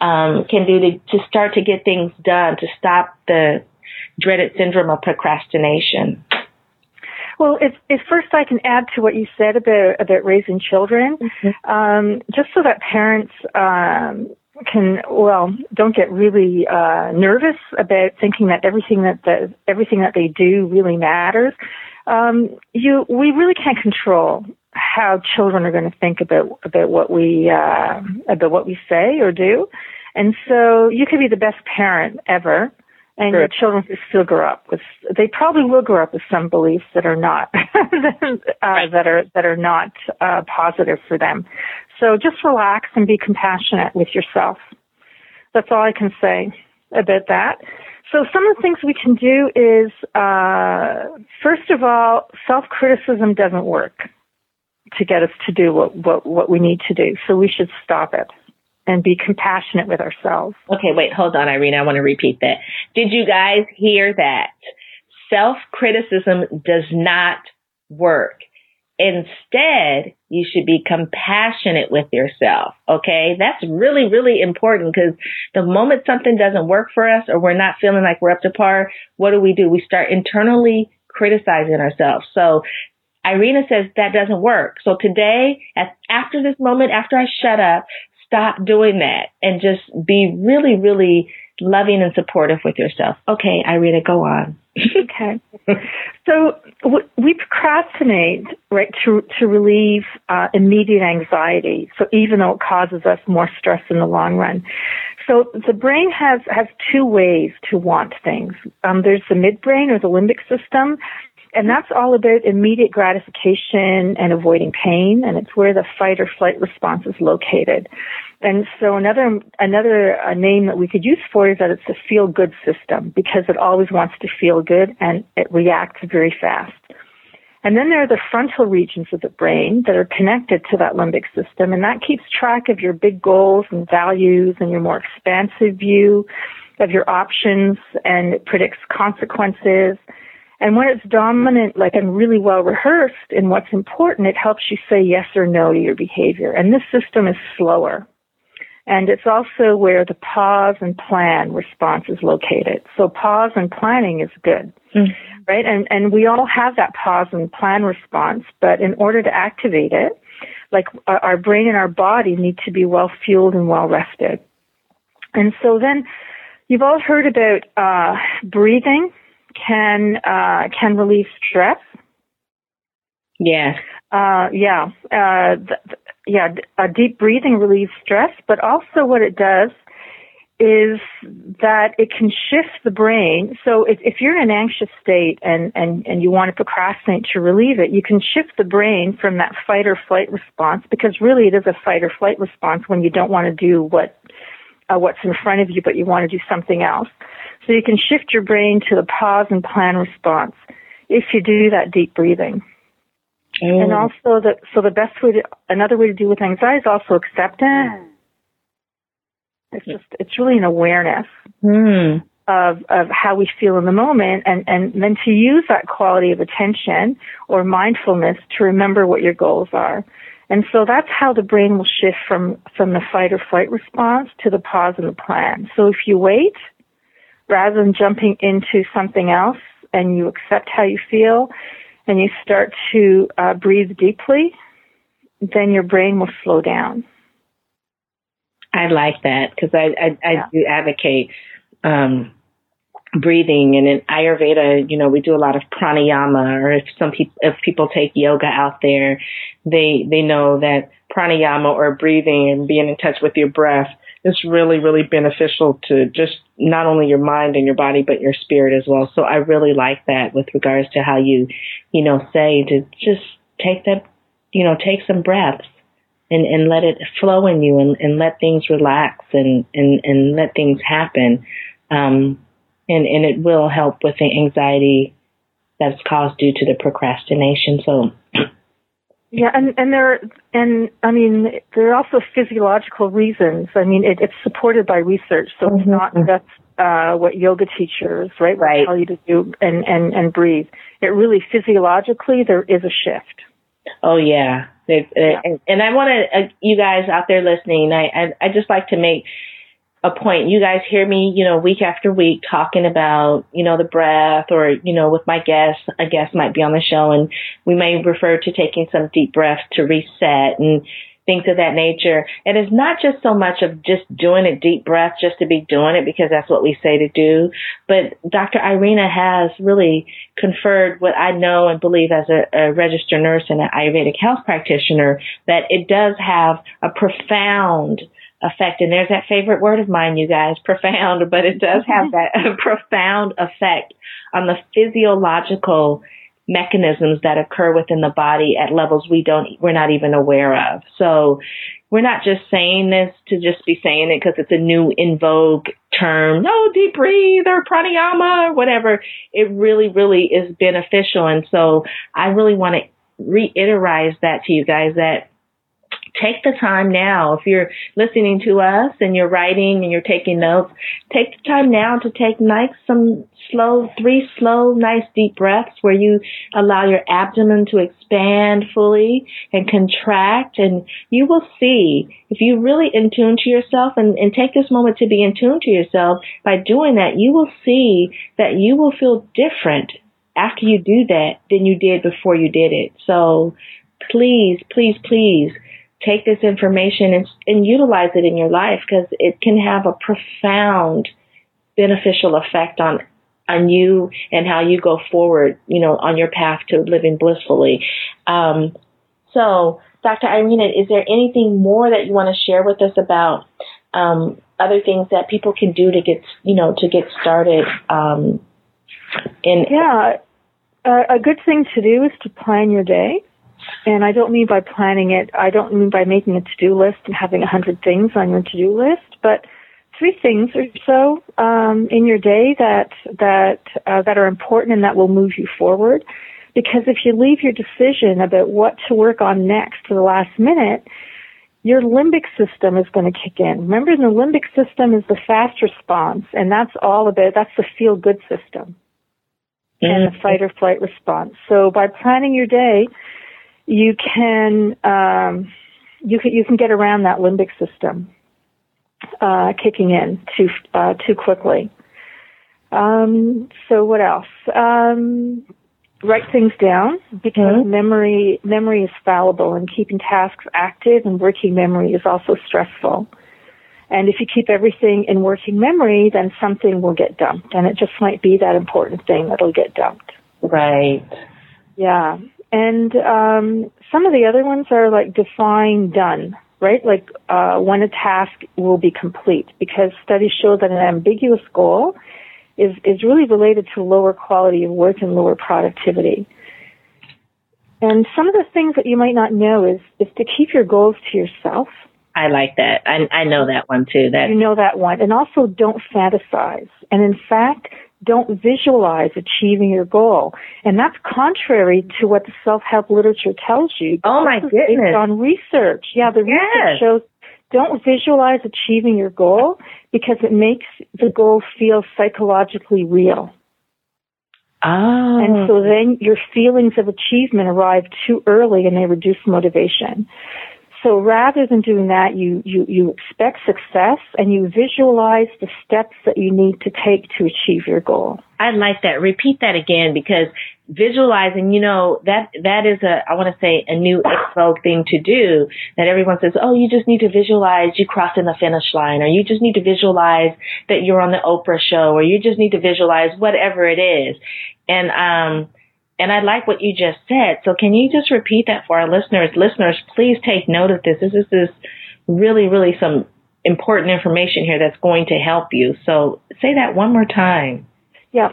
um, can do to, to start to get things done, to stop the dreaded syndrome of procrastination? Well, if, if first I can add to what you said about about raising children, mm-hmm. um, just so that parents um, can well don't get really uh, nervous about thinking that everything that the, everything that they do really matters. Um, you we really can't control how children are going to think about about what we uh, about what we say or do, and so you could be the best parent ever, and sure. your children will still grow up with they probably will grow up with some beliefs that are not uh, right. that are that are not uh, positive for them. So just relax and be compassionate with yourself. That's all I can say about that. So some of the things we can do is, uh, first of all, self-criticism doesn't work to get us to do what, what, what we need to do. So we should stop it and be compassionate with ourselves. Okay, wait, hold on, Irene. I want to repeat that. Did you guys hear that? Self-criticism does not work. Instead, you should be compassionate with yourself. Okay. That's really, really important because the moment something doesn't work for us or we're not feeling like we're up to par, what do we do? We start internally criticizing ourselves. So Irena says that doesn't work. So today, after this moment, after I shut up, stop doing that and just be really, really loving and supportive with yourself. Okay, Irena, go on. okay. So we procrastinate, right, to, to relieve uh, immediate anxiety. So even though it causes us more stress in the long run. So the brain has, has two ways to want things. Um, there's the midbrain or the limbic system, and that's all about immediate gratification and avoiding pain, and it's where the fight or flight response is located. And so another another uh, name that we could use for it is that it's a feel good system because it always wants to feel good and it reacts very fast. And then there are the frontal regions of the brain that are connected to that limbic system, and that keeps track of your big goals and values and your more expansive view of your options, and it predicts consequences and when it's dominant, like and really well rehearsed in what's important, it helps you say yes or no to your behavior. And this system is slower. And it's also where the pause and plan response is located. So pause and planning is good. Mm-hmm. Right? And and we all have that pause and plan response, but in order to activate it, like our, our brain and our body need to be well fueled and well rested. And so then you've all heard about uh, breathing can uh, can relieve stress. Yes. Uh, yeah. Uh, th- yeah. A deep breathing relieves stress, but also what it does is that it can shift the brain. So if, if you're in an anxious state and, and, and you want to procrastinate to relieve it, you can shift the brain from that fight or flight response because really it is a fight or flight response when you don't want to do what uh, what's in front of you, but you want to do something else. So you can shift your brain to the pause and plan response if you do that deep breathing. Mm. And also the, so the best way to, another way to deal with anxiety is also acceptance. It's just, it's really an awareness mm. of, of how we feel in the moment and, and then to use that quality of attention or mindfulness to remember what your goals are And so that's how the brain will shift from, from the fight or flight response to the pause and the plan. So if you wait, rather than jumping into something else and you accept how you feel and you start to uh, breathe deeply, then your brain will slow down. I like that because I, I, I yeah. do advocate um, breathing and in ayurveda you know we do a lot of pranayama or if some people if people take yoga out there they they know that pranayama or breathing and being in touch with your breath is really really beneficial to just not only your mind and your body but your spirit as well so i really like that with regards to how you you know say to just take that you know take some breaths and and let it flow in you and and let things relax and and and let things happen um and, and it will help with the anxiety that's caused due to the procrastination. So, yeah, and and there and I mean there are also physiological reasons. I mean it, it's supported by research, so mm-hmm. it's not just uh, what yoga teachers right, right. tell you to do and and and breathe. It really physiologically there is a shift. Oh yeah, it, yeah. And, and I want to uh, you guys out there listening. I I, I just like to make a point. You guys hear me, you know, week after week talking about, you know, the breath or, you know, with my guests, a guest might be on the show and we may refer to taking some deep breaths to reset and things of that nature. And it's not just so much of just doing a deep breath just to be doing it because that's what we say to do. But Dr. Irena has really conferred what I know and believe as a, a registered nurse and an Ayurvedic health practitioner that it does have a profound effect. And there's that favorite word of mine, you guys, profound, but it does have that profound effect on the physiological mechanisms that occur within the body at levels we don't, we're not even aware of. So we're not just saying this to just be saying it because it's a new in vogue term. No, deep breathe or pranayama or whatever. It really, really is beneficial. And so I really want to reiterate that to you guys that take the time now. If you're listening to us and you're writing and you're taking notes, take the time now to take nice, some slow, three slow, nice deep breaths where you allow your abdomen to expand fully and contract. And you will see if you really in tune to yourself and, and take this moment to be in tune to yourself by doing that, you will see that you will feel different after you do that than you did before you did it. So please, please, please take this information and, and utilize it in your life because it can have a profound beneficial effect on on you and how you go forward, you know, on your path to living blissfully. Um, so, Dr. Irena, is there anything more that you want to share with us about um, other things that people can do to get, you know, to get started? Um, in yeah, uh, a good thing to do is to plan your day. And I don't mean by planning it, I don't mean by making a to-do list and having a hundred things on your to-do list, but three things or so um, in your day that that uh, that are important and that will move you forward. Because if you leave your decision about what to work on next to the last minute, your limbic system is going to kick in. Remember, the limbic system is the fast response, and that's all about that's the feel good system mm-hmm. and the fight or flight response. So by planning your day, you can um, you can you can get around that limbic system uh, kicking in too uh, too quickly. Um, so what else? Um, write things down because mm-hmm. memory memory is fallible, and keeping tasks active and working memory is also stressful. And if you keep everything in working memory, then something will get dumped, and it just might be that important thing that'll get dumped. Right. Yeah. And um, some of the other ones are like define done, right? Like uh, when a task will be complete, because studies show that an ambiguous goal is is really related to lower quality of work and lower productivity. And some of the things that you might not know is is to keep your goals to yourself. I like that. I I know that one too. That you know that one, and also don't fantasize. And in fact, don't visualize achieving your goal. And that's contrary to what the self-help literature tells you. Oh my goodness. Based on research. Yeah, the yes. research shows don't visualize achieving your goal because it makes the goal feel psychologically real. Oh. And so then your feelings of achievement arrive too early and they reduce motivation. So rather than doing that, you, you, you expect success and you visualize the steps that you need to take to achieve your goal. I like that. Repeat that again because visualizing, you know, that, that is a, I want to say a new vogue thing to do that everyone says, oh, you just need to visualize you crossing the finish line or you just need to visualize that you're on the Oprah show or you just need to visualize whatever it is. And, um, and I like what you just said. So can you just repeat that for our listeners? Listeners, please take note of this. This is really, really some important information here that's going to help you. So say that one more time. Yeah.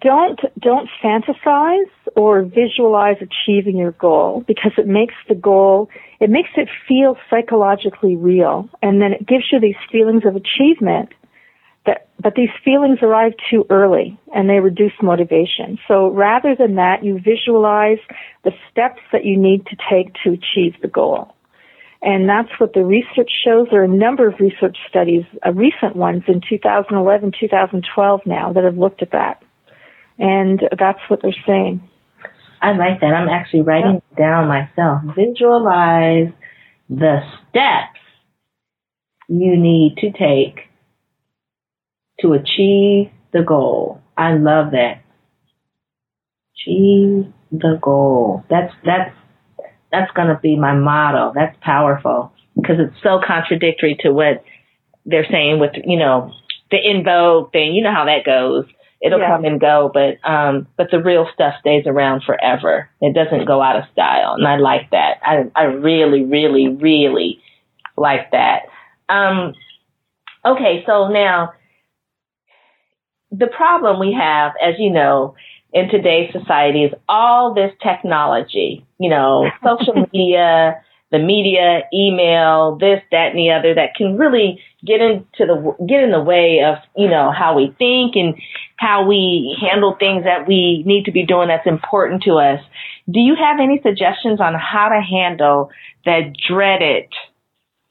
Don't don't fantasize or visualize achieving your goal because it makes the goal it makes it feel psychologically real and then it gives you these feelings of achievement that, but these feelings arrive too early and they reduce motivation. So rather than that, you visualize the steps that you need to take to achieve the goal. And that's what the research shows. There are a number of research studies, uh, recent ones in 2011, 2012 now that have looked at that. And that's what they're saying. I like that. I'm actually writing yeah. down myself. Visualize the steps you need to take to achieve the goal. I love that. Achieve the goal. That's that's that's going to be my motto. That's powerful because it's so contradictory to what they're saying with you know the in vogue thing. You know how that goes. It'll yeah. come and go, but um, but the real stuff stays around forever. It doesn't go out of style, and I like that. I I really, really, really like that. Um, okay, so now the problem we have, as you know, in today's society is all this technology, you know, social media, the media, email, this, that, and the other that can really get into the, get in the way of, you know, how we think and how we handle things that we need to be doing that's important to us. Do you have any suggestions on how to handle that dreaded,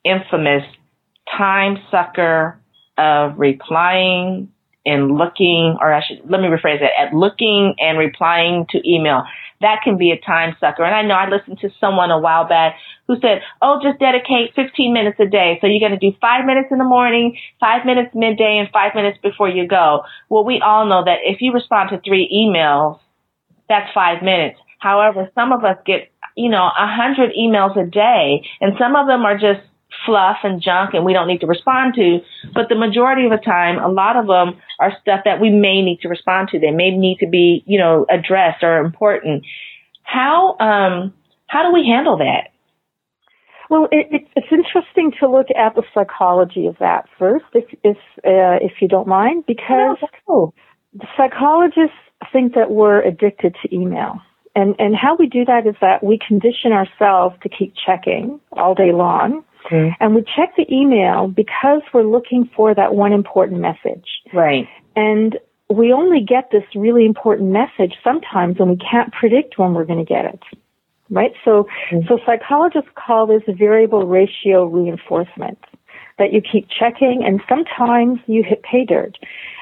infamous time sucker of replying and looking, or I should, let me rephrase that, at looking and replying to email. That can be a time sucker. And I know I listened to someone a while back who said, oh, just dedicate 15 minutes a day. So you're going to do five minutes in the morning, five minutes midday, and five minutes before you go. Well, we all know that if you respond to three emails, that's five minutes. However, some of us get, you know, a hundred emails a day, and some of them are just fluff and junk and we don't need to respond to. But the majority of the time, a lot of them are stuff that we may need to respond to. They may need to be, you know, addressed or important. How, um, how do we handle that? Well, it, it, it's interesting to look at the psychology of that first, if if uh, if you don't mind, because no, the psychologists think that we're addicted to email. And and how we do that is that we condition ourselves to keep checking all day long. Mm-hmm. And we check the email because we're looking for that one important message. Right. And we only get this really important message sometimes when we can't predict when we're going to get it. Right? So, mm-hmm. so psychologists call this variable ratio reinforcement that you keep checking and sometimes you hit pay dirt.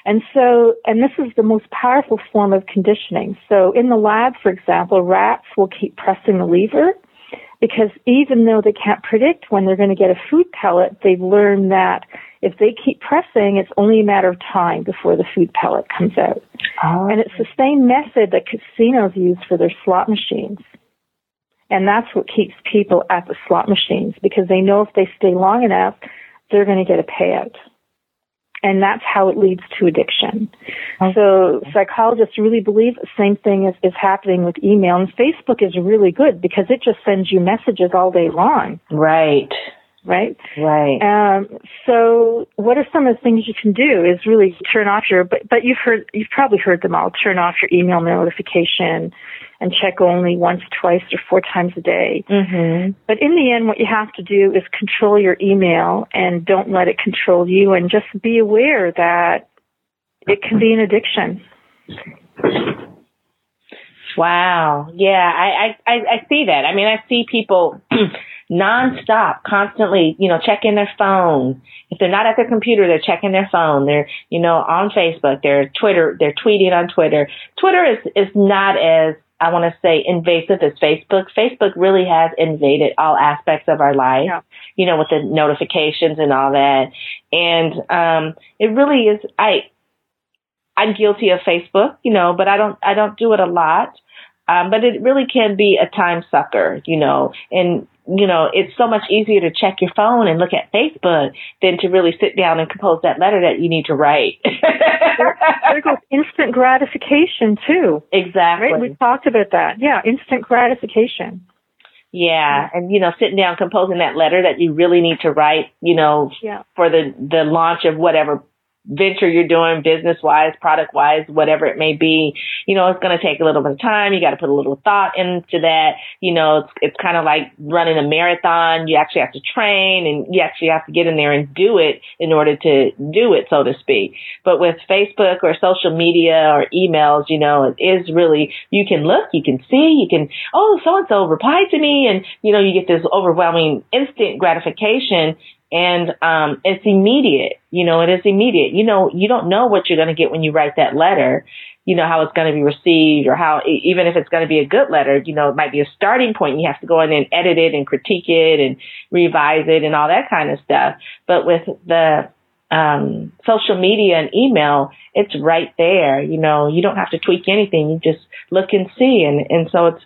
And so, and this is the most powerful form of conditioning. So in the lab, for example, rats will keep pressing the lever because even though they can't predict when they're going to get a food pellet, they've learned that if they keep pressing, it's only a matter of time before the food pellet comes out. Oh. And it's the same method that casinos use for their slot machines. And that's what keeps people at the slot machines because they know if they stay long enough, they're going to get a payout and that's how it leads to addiction. So psychologists really believe the same thing is, is happening with email and Facebook is really good because it just sends you messages all day long. Right. Right? Right. Um, so what are some of the things you can do is really turn off your, but, but you've heard, you've probably heard them all, turn off your email notification, and check only once, twice, or four times a day. Mm-hmm. But in the end, what you have to do is control your email and don't let it control you and just be aware that it can be an addiction. Wow. Yeah, I, I, I see that. I mean, I see people nonstop, constantly, you know, checking their phone. If they're not at their computer, they're checking their phone. They're, you know, on Facebook. They're Twitter. They're tweeting on Twitter. Twitter is is not as I want to say invasive as Facebook. Facebook really has invaded all aspects of our life, yeah. you know, with the notifications and all that. And um, it really is. I I'm guilty of Facebook, you know, but I don't I don't do it a lot. Um, but it really can be a time sucker, you know, and you know, it's so much easier to check your phone and look at Facebook than to really sit down and compose that letter that you need to write. there, there goes instant gratification too. Exactly. Right? We talked about that. Yeah, instant gratification. Yeah, and you know, sitting down composing that letter that you really need to write, you know, yeah. for the the launch of whatever venture you're doing business wise, product wise, whatever it may be, you know, it's going to take a little bit of time. You got to put a little thought into that. You know, it's, it's kind of like running a marathon. You actually have to train and you actually have to get in there and do it in order to do it, so to speak. But with Facebook or social media or emails, you know, it is really, you can look, you can see, you can, oh, so and so replied to me and, you know, you get this overwhelming instant gratification and um, it's immediate. You know, it is immediate. You know, you don't know what you're going to get when you write that letter. You know how it's going to be received, or how even if it's going to be a good letter, you know, it might be a starting point. You have to go in and edit it and critique it and revise it and all that kind of stuff. But with the um, social media and email, it's right there. You know, you don't have to tweak anything. You just look and see. And, and so it's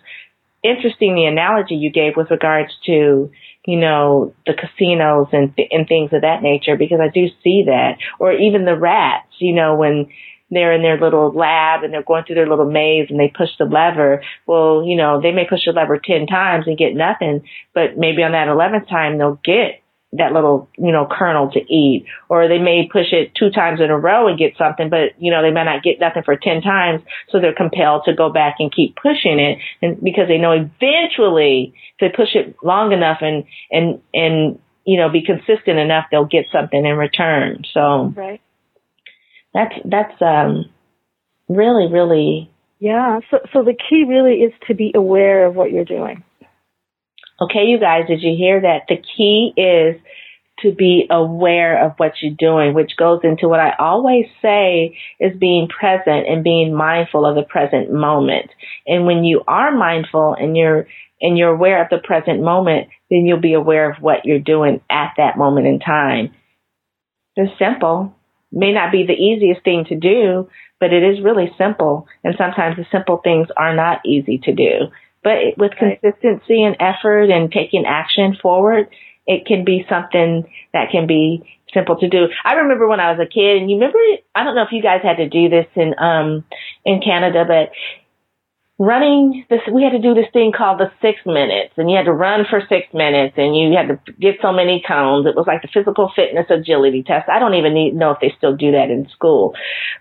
interesting the analogy you gave with regards to you know, the casinos and, and things of that nature because I do see that. Or even the rats, you know, when they're in their little lab and they're going through their little maze and they push the lever. Well, you know, they may push the lever 10 times and get nothing, but maybe on that 11th time they'll get that little, you know, kernel to eat. Or they may push it two times in a row and get something, but, you know, they may not get nothing for 10 times. So they're compelled to go back and keep pushing it. And because they know eventually if they push it long enough and, and, and, you know, be consistent enough, they'll get something in return. So. Right. That's, that's, um, really, really. Yeah. So, so the key really is to be aware of what you're doing. Okay, you guys, did you hear that? The key is to be aware of what you're doing, which goes into what I always say is being present and being mindful of the present moment. And when you are mindful and you're and you're aware of the present moment, then you'll be aware of what you're doing at that moment in time. It's simple. May not be the easiest thing to do, but it is really simple. And sometimes the simple things are not easy to do. But with consistency and effort and taking action forward, it can be something that can be simple to do. I remember when I was a kid, and you remember, I don't know if you guys had to do this in um in Canada, but running this we had to do this thing called the six minutes and you had to run for six minutes and you had to get so many cones. It was like the physical fitness agility test. I don't even need, know if they still do that in school.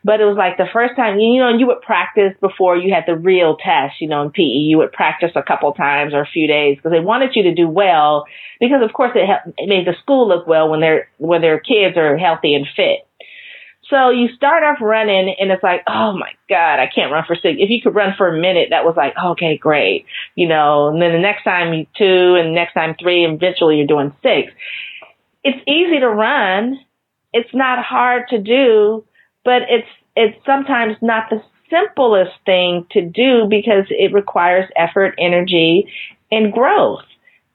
But it was like the first time you know you would practice before you had the real test you know in pe you would practice a couple times or a few days because they wanted you to do well because of course it, it made the school look well when their when their kids are healthy and fit so you start off running and it's like, oh my God, I can't run for six. If you could run for a minute, that was like, okay, great. You know, and then the next time you two and next time three and eventually you're doing six. It's easy to run. It's not hard to do, but it's, it's sometimes not the simplest thing to do because it requires effort, energy, and growth.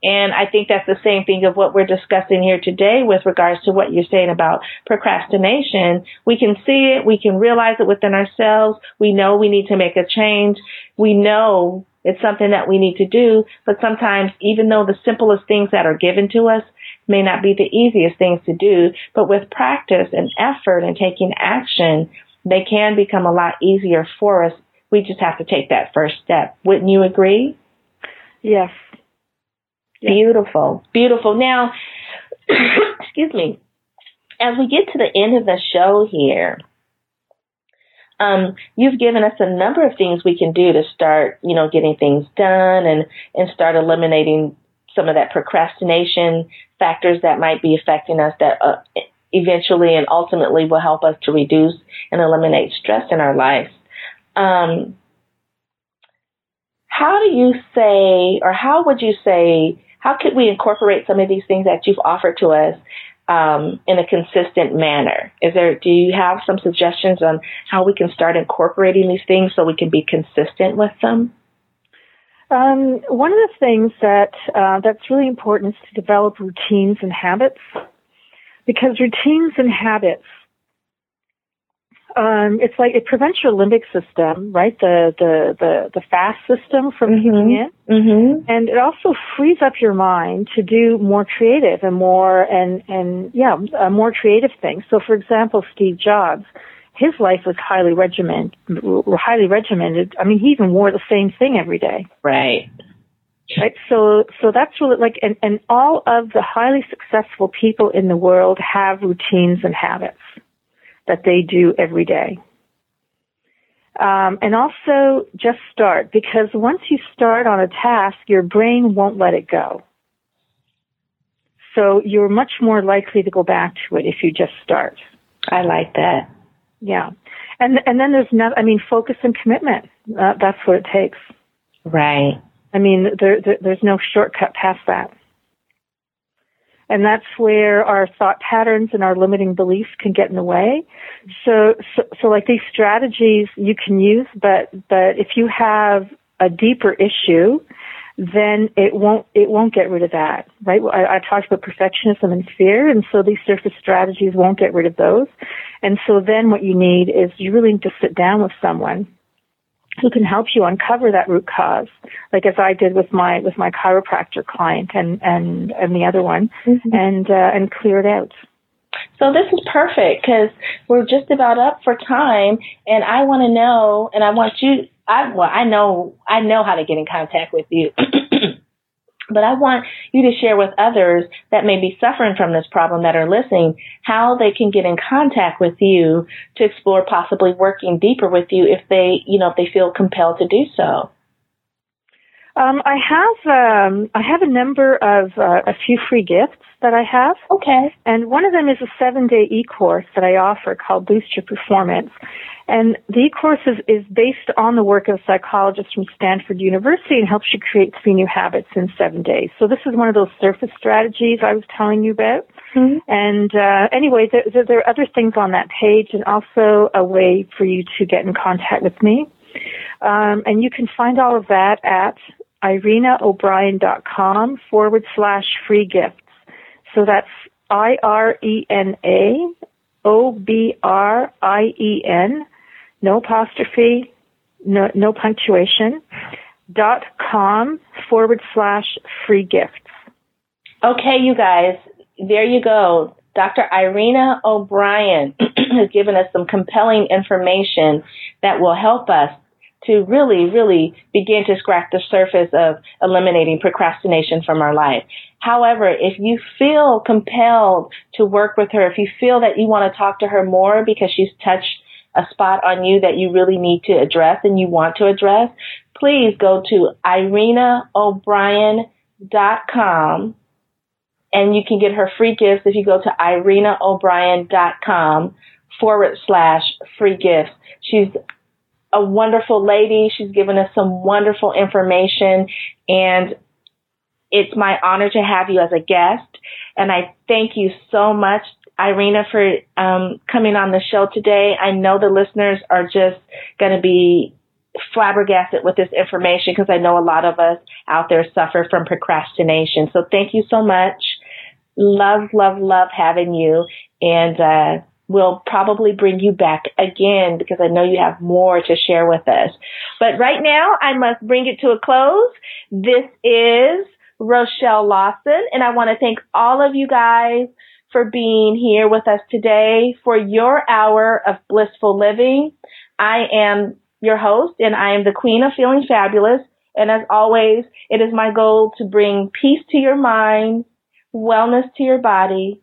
And I think that's the same thing of what we're discussing here today with regards to what you're saying about procrastination. We can see it. We can realize it within ourselves. We know we need to make a change. We know it's something that we need to do. But sometimes, even though the simplest things that are given to us may not be the easiest things to do, but with practice and effort and taking action, they can become a lot easier for us. We just have to take that first step. Wouldn't you agree? Yes, Beautiful, beautiful. Now, excuse me, as we get to the end of the show here, um, you've given us a number of things we can do to start, you know, getting things done and, and start eliminating some of that procrastination factors that might be affecting us that uh, eventually and ultimately will help us to reduce and eliminate stress in our life. Um, how do you say, or how would you say how could we incorporate some of these things that you've offered to us um, in a consistent manner? Is there? Do you have some suggestions on how we can start incorporating these things so we can be consistent with them? Um, one of the things that uh, that's really important is to develop routines and habits, because routines and habits um, it's like it prevents your limbic system, right? The the the, the fast system from mm-hmm. kicking in, mm-hmm. and it also frees up your mind to do more creative and more and and yeah, uh, more creative things. So, for example, Steve Jobs, his life was highly regimented. Highly regimented. I mean, he even wore the same thing every day. Right. Right. So, so that's really like, and, and all of the highly successful people in the world have routines and habits that they do every day. Um, and also just start because once you start on a task, your brain won't let it go. So you're much more likely to go back to it if you just start. I like that. Yeah. And, and then there's no, I mean, focus and commitment. Uh, that's what it takes. Right. I mean, there, there, there's no shortcut past that. And that's where our thought patterns and our limiting beliefs can get in the way. So, so, so like these strategies you can use, but, but if you have a deeper issue, then it won't it won't get rid of that, right? I, I, talked about perfectionism and fear, and so these surface strategies won't get rid of those. And so then what you need is you really need to sit down with someone who can help you uncover that root cause, like as I did with my with my chiropractor client and and and the other one, mm-hmm. and uh, and clear it out. So this is perfect because we're just about up for time, and I want to know, and I want you. I well, I know I know how to get in contact with you. But I want you to share with others that may be suffering from this problem that are listening how they can get in contact with you to explore possibly working deeper with you if they, you know, if they feel compelled to do so. Um, I have um, I have a number of uh, a few free gifts that I have. Okay. And one of them is a seven day e course that I offer called Boost Your Performance. And the e-course is, is based on the work of a psychologist from Stanford University and helps you create three new habits in seven days. So this is one of those surface strategies I was telling you about. Mm-hmm. And uh, anyway, there, there, there, are other things on that page and also a way for you to get in contact with me. Um, and you can find all of that at irenaobrien.com forward slash free gifts. So that's I-R-E-N-A O-B-R-I-E-N no apostrophe, no, no punctuation, dot com forward slash free gifts. Okay, you guys, there you go. Dr. Irena O'Brien has given us some compelling information that will help us to really, really begin to scratch the surface of eliminating procrastination from our life. However, if you feel compelled to work with her, if you feel that you want to talk to her more because she's touched a spot on you that you really need to address and you want to address, please go to irenaobrien.com and you can get her free gifts if you go to irenaobrien.com forward slash free gifts. She's a wonderful lady. She's given us some wonderful information and it's my honor to have you as a guest. And I thank you so much Irena, for um, coming on the show today. I know the listeners are just going to be flabbergasted with this information because I know a lot of us out there suffer from procrastination. So thank you so much. Love, love, love having you. And uh, we'll probably bring you back again because I know you have more to share with us. But right now, I must bring it to a close. This is Rochelle Lawson, and I want to thank all of you guys for being here with us today for your hour of blissful living. I am your host and I am the queen of feeling fabulous. And as always, it is my goal to bring peace to your mind, wellness to your body,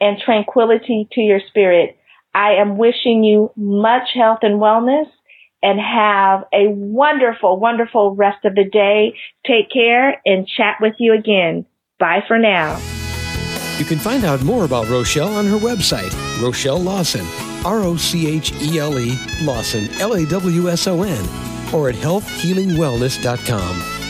and tranquility to your spirit. I am wishing you much health and wellness and have a wonderful, wonderful rest of the day. Take care and chat with you again. Bye for now. You can find out more about Rochelle on her website, Rochelle Lawson, R O C H E L E Lawson, L A W S O N, or at healthhealingwellness.com